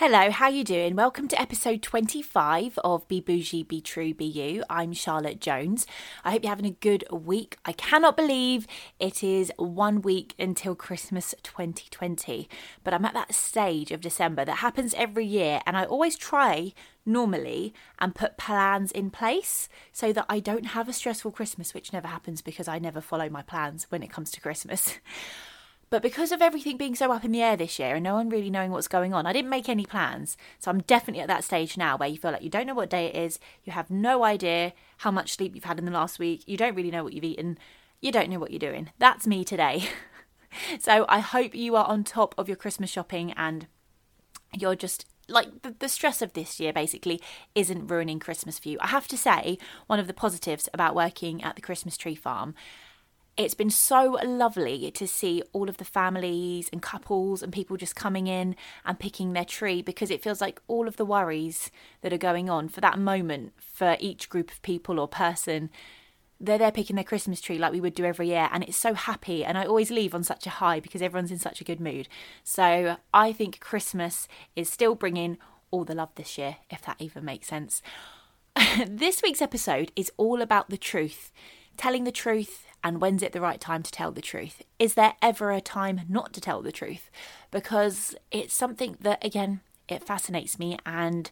Hello, how you doing? Welcome to episode 25 of Be Bougie, Be True, Be You. I'm Charlotte Jones. I hope you're having a good week. I cannot believe it is one week until Christmas 2020, but I'm at that stage of December that happens every year, and I always try normally and put plans in place so that I don't have a stressful Christmas, which never happens because I never follow my plans when it comes to Christmas. But because of everything being so up in the air this year and no one really knowing what's going on, I didn't make any plans. So I'm definitely at that stage now where you feel like you don't know what day it is, you have no idea how much sleep you've had in the last week, you don't really know what you've eaten, you don't know what you're doing. That's me today. so I hope you are on top of your Christmas shopping and you're just like the, the, stress of this year basically isn't ruining Christmas for you. I have to say, one of the positives about working at the Christmas tree farm it's been so lovely to see all of the families and couples and people just coming in and picking their tree because it feels like all of the worries that are going on for that moment for each group of people or person they're there picking their Christmas tree like we would do every year, and it's so happy. And I always leave on such a high because everyone's in such a good mood. So I think Christmas is still bringing all the love this year, if that even makes sense. this week's episode is all about the truth, telling the truth, and when's it the right time to tell the truth? Is there ever a time not to tell the truth? Because it's something that, again, it fascinates me and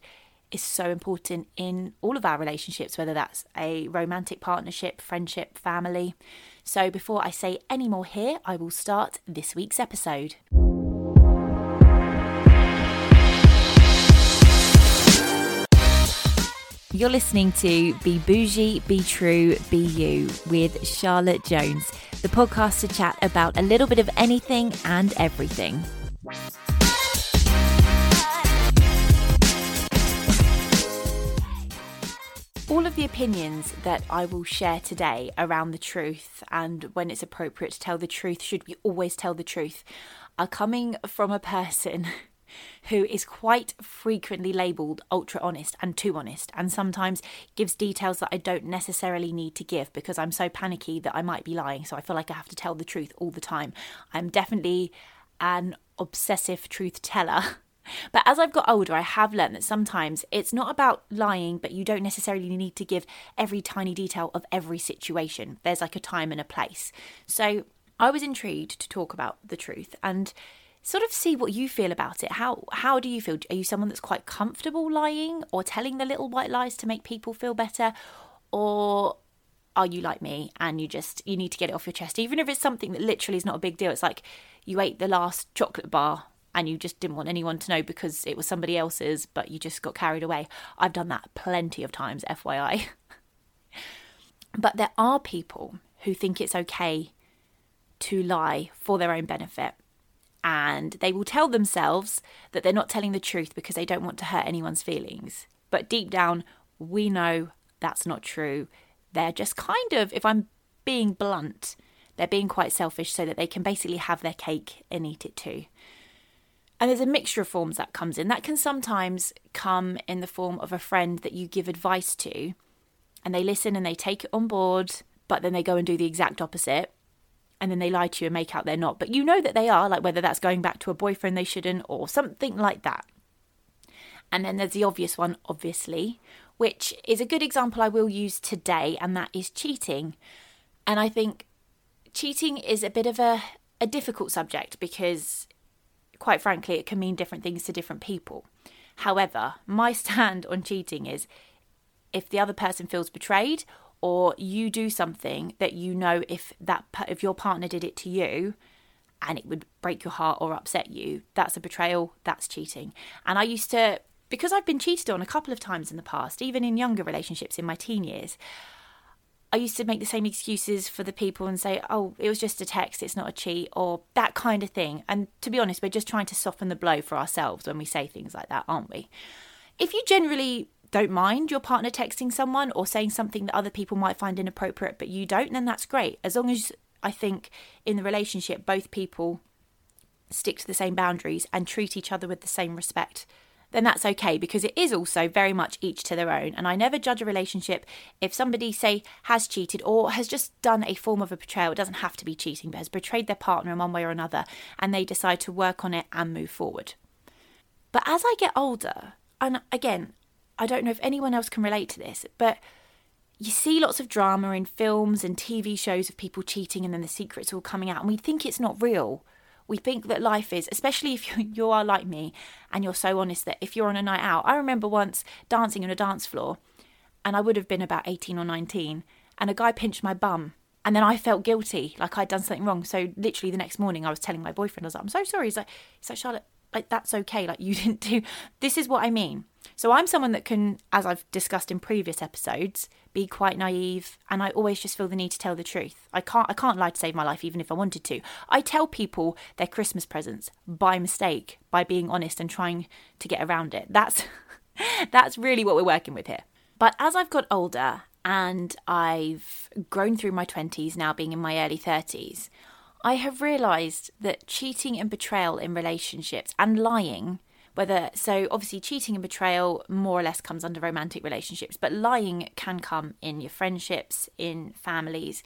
is so important in all of our relationships, whether that's a romantic partnership, friendship, family. So before I say any more here, I will start this week's episode. You're listening to Be Bougie, Be True, Be You with Charlotte Jones, the podcast to chat about a little bit of anything and everything. All of the opinions that I will share today around the truth and when it's appropriate to tell the truth, should we always tell the truth, are coming from a person who is quite frequently labelled ultra honest and too honest, and sometimes gives details that I don't necessarily need to give because I'm so panicky that I might be lying. So I feel like I have to tell the truth all the time. I'm definitely an obsessive truth teller. But as I've got older, I have learned that sometimes it's not about lying, but you don't necessarily need to give every tiny detail of every situation. There's like a time and a place. So I was intrigued to talk about the truth and sort of see what you feel about it. How how do you feel? Are you someone that's quite comfortable lying or telling the little white lies to make people feel better, or are you like me and you just you need to get it off your chest, even if it's something that literally is not a big deal? It's like you ate the last chocolate bar and you just didn't want anyone to know because it was somebody else's, but you just got carried away. I've done that plenty of times, FYI. but there are people who think it's okay to lie for their own benefit and they will tell themselves that they're not telling the truth because they don't want to hurt anyone's feelings. But deep down, we know that's not true. They're just kind of, if I'm being blunt, they're being quite selfish so that they can basically have their cake and eat it too. And there's a mixture of forms that comes in. That can sometimes come in the form of a friend that you give advice to and they listen and they take it on board, but then they go and do the exact opposite and then they lie to you and make out they're not. But you know that they are, like whether that's going back to a boyfriend they shouldn't or something like that. And then there's the obvious one, obviously, which is a good example I will use today, and that is cheating. And I think cheating is a bit of a, a difficult subject because, quite frankly, it can mean different things to different people. However, my stand on cheating is if the other person feels betrayed or you do something that you know if that if your partner did it to you and it would break your heart or upset you that's a betrayal that's cheating and i used to because i've been cheated on a couple of times in the past even in younger relationships in my teen years I used to make the same excuses for the people and say, oh, it was just a text, it's not a cheat, or that kind of thing. And to be honest, we're just trying to soften the blow for ourselves when we say things like that, aren't we? If you generally don't mind your partner texting someone or saying something that other people might find inappropriate, but you don't, then that's great. As long as I think in the relationship, both people stick to the same boundaries and treat each other with the same respect, then that's okay because it is also very much each to their own. And I never judge a relationship if somebody, say, has cheated or has just done a form of a betrayal. It doesn't have to be cheating, but has betrayed their partner in one way or another, and they decide to work on it and move forward. But as I get older, and again, I don't know if anyone else can relate to this, but you see lots of drama in films and TV shows of people cheating and then the secrets all coming out, and we think it's not real. We think that life is, especially if you, you are like me and you're so honest that if you're on a night out. I remember once dancing on a dance floor and I would have been about 18 or 19, and a guy pinched my bum. And then I felt guilty, like I'd done something wrong. So literally the next morning, I was telling my boyfriend, I was like, "I'm so sorry." He's like, "He's like Charlotte, like that's okay. Like you didn't do. This is what I mean." So I'm someone that can, as I've discussed in previous episodes, be quite naive, and I always just feel the need to tell the truth. I can't, I can't lie to save my life, even if I wanted to. I tell people their Christmas presents by mistake, by being honest and trying to get around it. That's, that's really what we're working with here. But as I've got older and I've grown through my 20s, now being in my early 30s, I have realised that cheating and betrayal in relationships and lying, whether so obviously cheating and betrayal more or less comes under romantic relationships, but lying can come in your friendships, in families,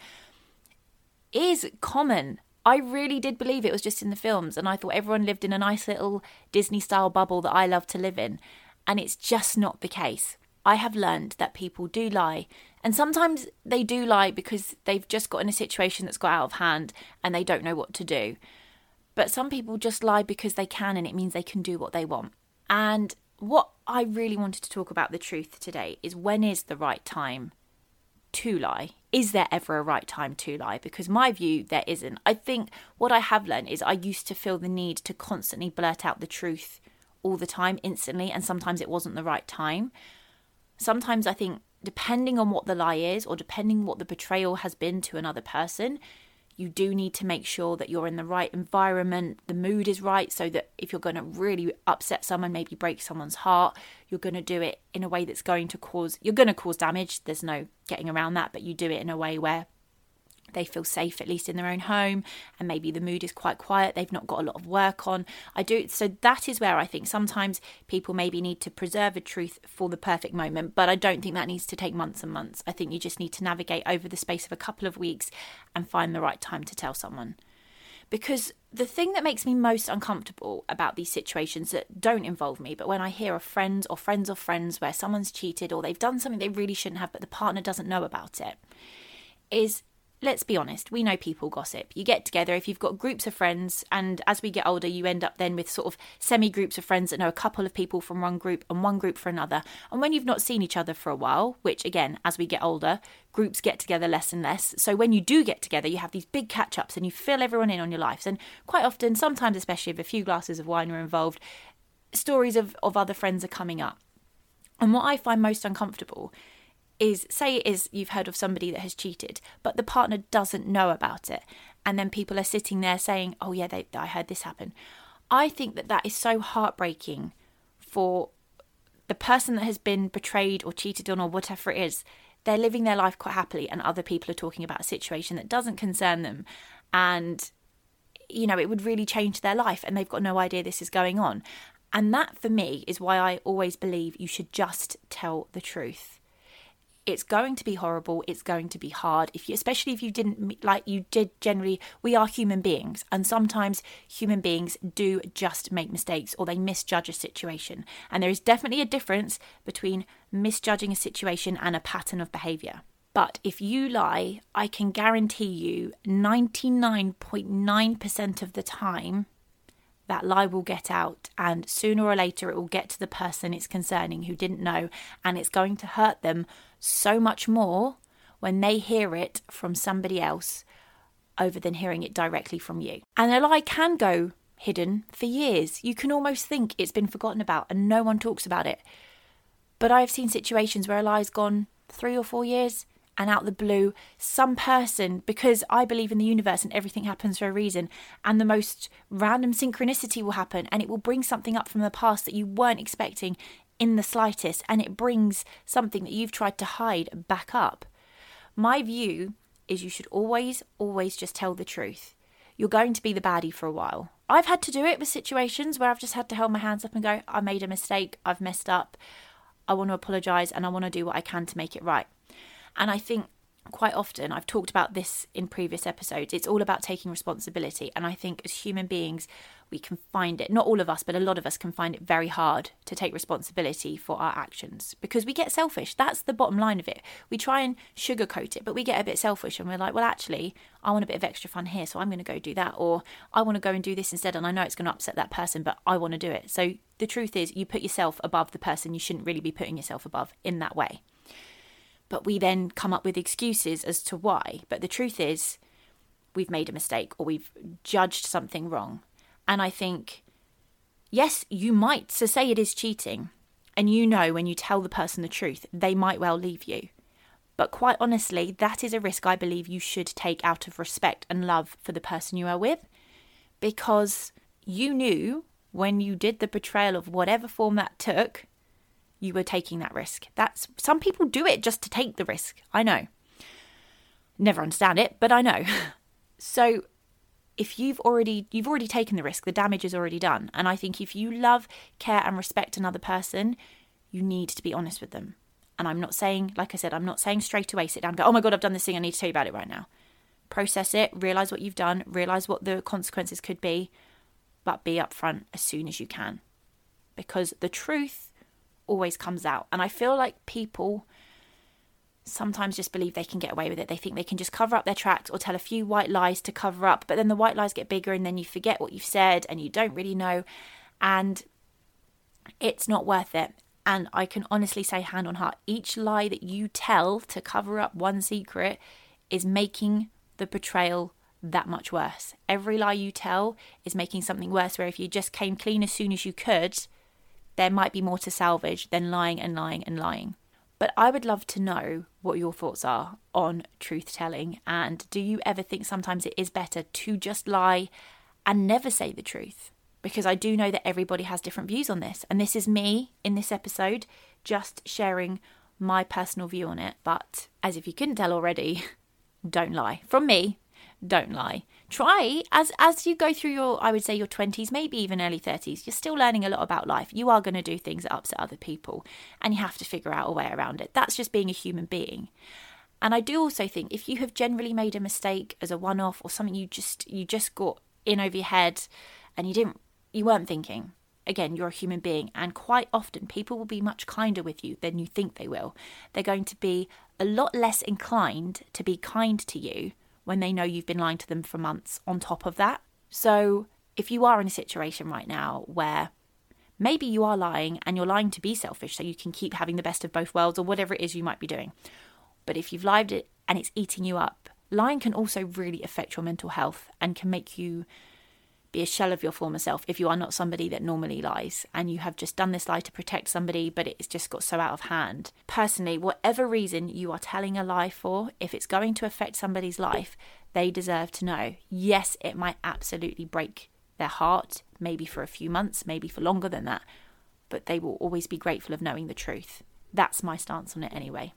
is common. I really did believe it was just in the films, and I thought everyone lived in a nice little Disney style bubble that I love to live in, and it's just not the case. I have learned that people do lie. And sometimes they do lie because they've just got in a situation that's got out of hand and they don't know what to do. But some people just lie because they can and it means they can do what they want. And what I really wanted to talk about the truth today is when is the right time to lie? Is there ever a right time to lie? Because my view, there isn't. I think what I have learned is I used to feel the need to constantly blurt out the truth all the time, instantly, and sometimes it wasn't the right time sometimes I think, depending on what the lie is or depending what the betrayal has been to another person, you do need to make sure that you're in the right environment, the mood is right, so that if you're going to really upset someone, maybe break someone's heart, you're going to do it in a way that's going to cause, you're going to cause damage. There's no getting around that, but you do it in a way where they feel safe at least in their own home and maybe the mood is quite quiet they've not got a lot of work on. I do so that is where i think sometimes people maybe need to preserve a truth for the perfect moment but i don't think that needs to take months and months. I think you just need to navigate over the space of a couple of weeks and find the right time to tell someone. Because the thing that makes me most uncomfortable about these situations that don't involve me, but when I hear of friends or friends of friends where someone's cheated or they've done something they really shouldn't have, but the partner doesn't know about it, is let's be honest, we know people gossip. You get together if you've got groups of friends, and as we get older, you end up then with sort of semi groups of friends that know a couple of people from one group and one group for another. And when you've not seen each other for a while, which again, as we get older, groups get together less and less. So when you do get together, you have these big catch ups and you fill everyone in on your lives. And quite often, sometimes, especially if a few glasses of wine are involved, stories of, of other friends are coming up. And what I find most uncomfortable is say it is you've heard of somebody that has cheated, but the partner doesn't know about it. And then people are sitting there saying, oh, yeah, they, I heard this happen. I think that that is so heartbreaking for the person that has been betrayed or cheated on or whatever it is. They're living their life quite happily, and other people are talking about a situation that doesn't concern them. And, you know, it would really change their life, and they've got no idea this is going on. And that, for me, is why I always believe you should just tell the truth it's going to be horrible it's going to be hard. If you especially if you didn't like you did generally we are human beings and sometimes human beings do just make mistakes or they misjudge a situation. And there is definitely a difference between misjudging a situation and a pattern of behavior. But if you lie i can guarantee you 99.9% of the time that lie will get out, and sooner or later it will get to the person it's concerning who didn't know, and it's going to hurt them so much more when they hear it from somebody else over than hearing it directly from you. And a lie can go hidden for years. You can almost think it's been forgotten about and no one talks about it. But I've seen situations where a lie's gone three or four years and out the blue, some person, because I believe in the universe and everything happens for a reason, and the most random synchronicity will happen and it will bring something up from the past that you weren't expecting in the slightest, and it brings something that you've tried to hide back up. My view is you should always, always just tell the truth. You're going to be the baddie for a while. I've had to do it with situations where I've just had to hold my hands up and go, I made a mistake, I've messed up, I want to apologise, and I want to do what I can to make it right. And I think quite often, I've talked about this in previous episodes, it's all about taking responsibility. And I think as human beings, we can find it, not all of us, but a lot of us can find it very hard to take responsibility for our actions because we get selfish. That's the bottom line of it. We try and sugarcoat it, but we get a bit selfish and we're like, well, actually, I want a bit of extra fun here, so I'm going to go do that. Or I want to go and do this instead. And I know it's going to upset that person, but I want to do it. So the truth is, you put yourself above the person you shouldn't really be putting yourself above in that way but we then come up with excuses as to why. But the truth is, we've made a mistake or we've judged something wrong. And I think, yes, you might. So, say it is cheating, and you know when you tell the person the truth, they might well leave you. But quite honestly, that is a risk I believe you should take out of respect and love for the person you are with. Because you knew when you did the betrayal of whatever form that took you were taking that risk. That's some people do it just to take the risk. I know. Never understand it, but I know. so if you've already you've already taken the risk, the damage is already done. And I think if you love, care and respect another person, you need to be honest with them. And I'm not saying, like I said, I'm not saying straight away sit down go, oh my God, I've done this thing, I need to tell you about it right now. Process it, realize what you've done, realize what the consequences could be, but be upfront as soon as you can. Because the truth always comes out. And I feel like people sometimes just believe they can get away with it. They think they can just cover up their tracks or tell a few white lies to cover up, but then the white lies get bigger and then you forget what you've said and you don't really know. And it's not worth it. And I can honestly say, hand on heart, each lie that you tell to cover up one secret is making the betrayal that much worse. Every lie you tell is making something worse. Where if you just came clean as soon as you could, there might be more to salvage than lying and lying and lying. But I would love to know what your thoughts are on truth telling. And do you ever think sometimes it is better to just lie and never say the truth? Because I do know that everybody has different views on this. And this is me in this episode just sharing my personal view on it. But as if you couldn't tell already, don't lie. From me, don't lie try as as you go through your i would say your 20s maybe even early 30s you're still learning a lot about life. You are going to do things that upset other people and you have to figure out a way around it. That's just being a human being. And i do also think if you have generally made a mistake as a one off or something you just you just got in over your head and you didn't you weren't thinking again you're a human being and quite often people will be much kinder with you than you think they will. They're going to be a lot less inclined to be kind to you when they know you've been lying to them for months on top of that. So, if you are in a situation right now where maybe you are lying and you're lying to be selfish so you can keep having the best of both worlds or whatever it is you might be doing, but if you've lied it and it's eating you up, lying can also really affect your mental health and can make you be a shell of your former self if you are not somebody that normally lies and you have just done this lie to protect somebody, but it's just got so out of hand. Personally, whatever reason you are telling a lie for, if it's going to affect somebody's life, they deserve to know. Yes, it might absolutely break their heart, maybe for a few months, maybe for longer than that, but they will always be grateful of knowing the truth. That's my stance on it anyway.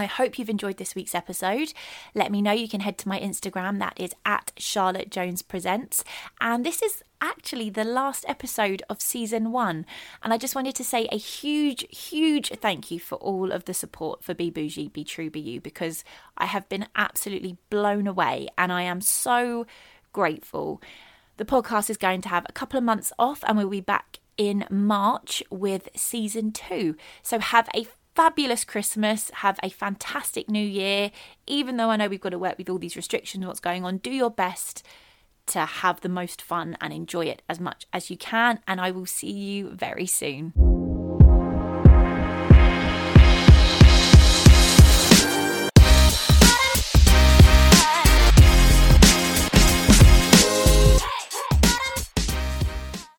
I hope you've enjoyed this week's episode. Let me know. You can head to my Instagram, that is at Charlotte Jones Presents. And this is actually the last episode of season one. And I just wanted to say a huge, huge thank you for all of the support for Be Bougie, Be True, Be You, because I have been absolutely blown away and I am so grateful. The podcast is going to have a couple of months off and we'll be back in March with season two. So have a fabulous Christmas. Have a fantastic new year. Even though I know we've got to work with all these restrictions, what's going on, do your best to have the most fun and enjoy it as much as you can. And I will see you very soon.